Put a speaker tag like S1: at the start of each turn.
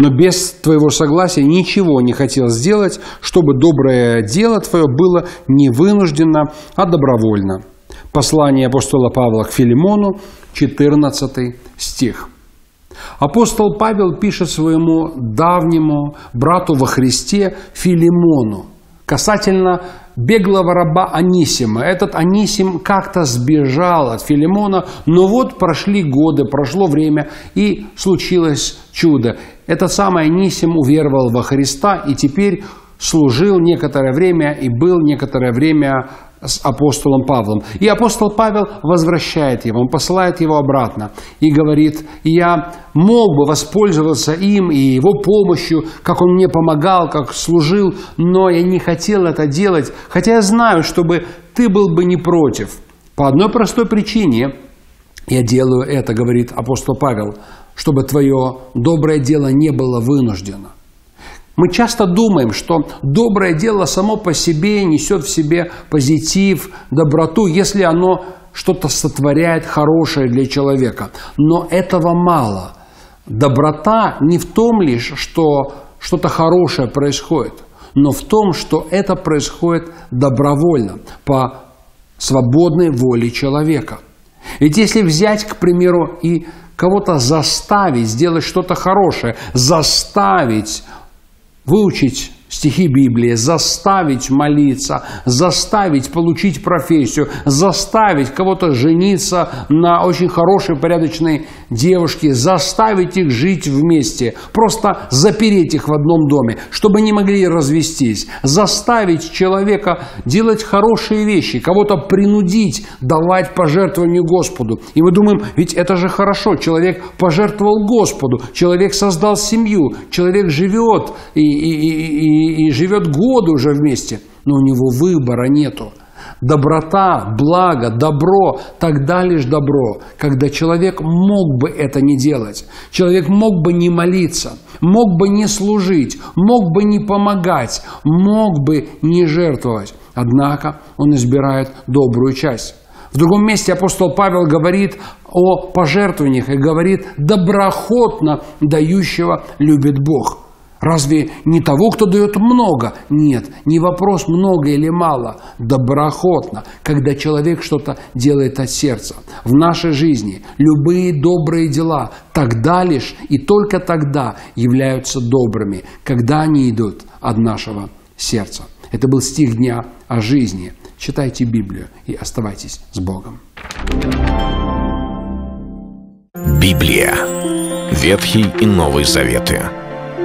S1: Но без твоего согласия ничего не хотел сделать, чтобы доброе дело твое было не вынужденно, а добровольно. Послание апостола Павла к Филимону, 14 стих. Апостол Павел пишет своему давнему брату во Христе Филимону касательно беглого раба Анисима. Этот Анисим как-то сбежал от Филимона, но вот прошли годы, прошло время, и случилось чудо. Этот самый Анисим уверовал во Христа и теперь служил некоторое время и был некоторое время с апостолом Павлом. И апостол Павел возвращает его, он посылает его обратно и говорит, я мог бы воспользоваться им и его помощью, как он мне помогал, как служил, но я не хотел это делать, хотя я знаю, чтобы ты был бы не против. По одной простой причине я делаю это, говорит апостол Павел, чтобы твое доброе дело не было вынуждено. Мы часто думаем, что доброе дело само по себе несет в себе позитив, доброту, если оно что-то сотворяет хорошее для человека. Но этого мало. Доброта не в том лишь, что что-то хорошее происходит, но в том, что это происходит добровольно, по свободной воле человека. Ведь если взять, к примеру, и кого-то заставить сделать что-то хорошее, заставить выучить стихи Библии, заставить молиться, заставить получить профессию, заставить кого-то жениться на очень хорошей, порядочной девушке, заставить их жить вместе, просто запереть их в одном доме, чтобы не могли развестись, заставить человека делать хорошие вещи, кого-то принудить давать пожертвование Господу. И мы думаем, ведь это же хорошо, человек пожертвовал Господу, человек создал семью, человек живет и, и, и, и, живет годы уже вместе, но у него выбора нету. Доброта, благо, добро, тогда лишь добро, когда человек мог бы это не делать. Человек мог бы не молиться, мог бы не служить, мог бы не помогать, мог бы не жертвовать. Однако он избирает добрую часть. В другом месте апостол Павел говорит о пожертвованиях и говорит «доброхотно дающего любит Бог». Разве не того, кто дает много? Нет, не вопрос много или мало, доброохотно, когда человек что-то делает от сердца. В нашей жизни любые добрые дела тогда лишь и только тогда являются добрыми, когда они идут от нашего сердца. Это был стих дня о жизни. Читайте Библию и оставайтесь с Богом.
S2: Библия. Ветхий и Новый Заветы.